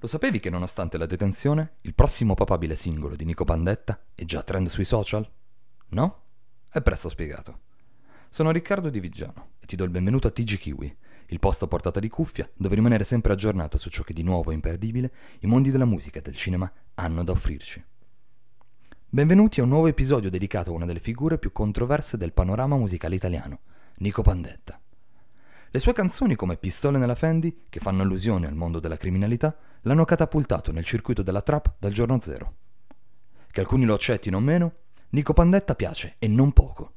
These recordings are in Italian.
Lo sapevi che nonostante la detenzione, il prossimo papabile singolo di Nico Pandetta è già trend sui social? No? È presto spiegato. Sono Riccardo Di Vigiano e ti do il benvenuto a TG Kiwi, il posto a portata di cuffia dove rimanere sempre aggiornato su ciò che di nuovo e imperdibile i mondi della musica e del cinema hanno da offrirci. Benvenuti a un nuovo episodio dedicato a una delle figure più controverse del panorama musicale italiano, Nico Pandetta. Le sue canzoni come Pistole nella Fendi, che fanno allusione al mondo della criminalità, l'hanno catapultato nel circuito della trap dal giorno zero. Che alcuni lo accettino o meno, Nico Pandetta piace e non poco.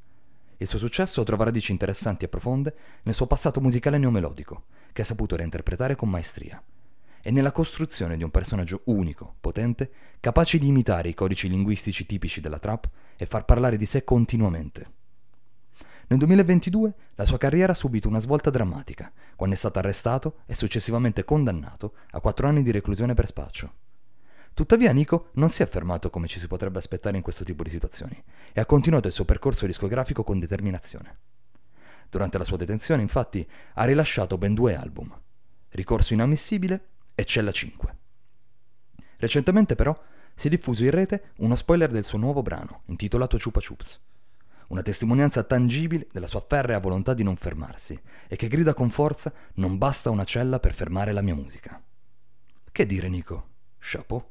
Il suo successo trova radici interessanti e profonde nel suo passato musicale neomelodico, che ha saputo reinterpretare con maestria, e nella costruzione di un personaggio unico, potente, capace di imitare i codici linguistici tipici della trap e far parlare di sé continuamente. Nel 2022 la sua carriera ha subito una svolta drammatica, quando è stato arrestato e successivamente condannato a quattro anni di reclusione per spaccio. Tuttavia Nico non si è fermato come ci si potrebbe aspettare in questo tipo di situazioni e ha continuato il suo percorso discografico con determinazione. Durante la sua detenzione, infatti, ha rilasciato ben due album, Ricorso inammissibile e Cella 5. Recentemente però si è diffuso in rete uno spoiler del suo nuovo brano, intitolato Chupa Chups una testimonianza tangibile della sua ferrea volontà di non fermarsi e che grida con forza non basta una cella per fermare la mia musica. Che dire, Nico? Chapeau?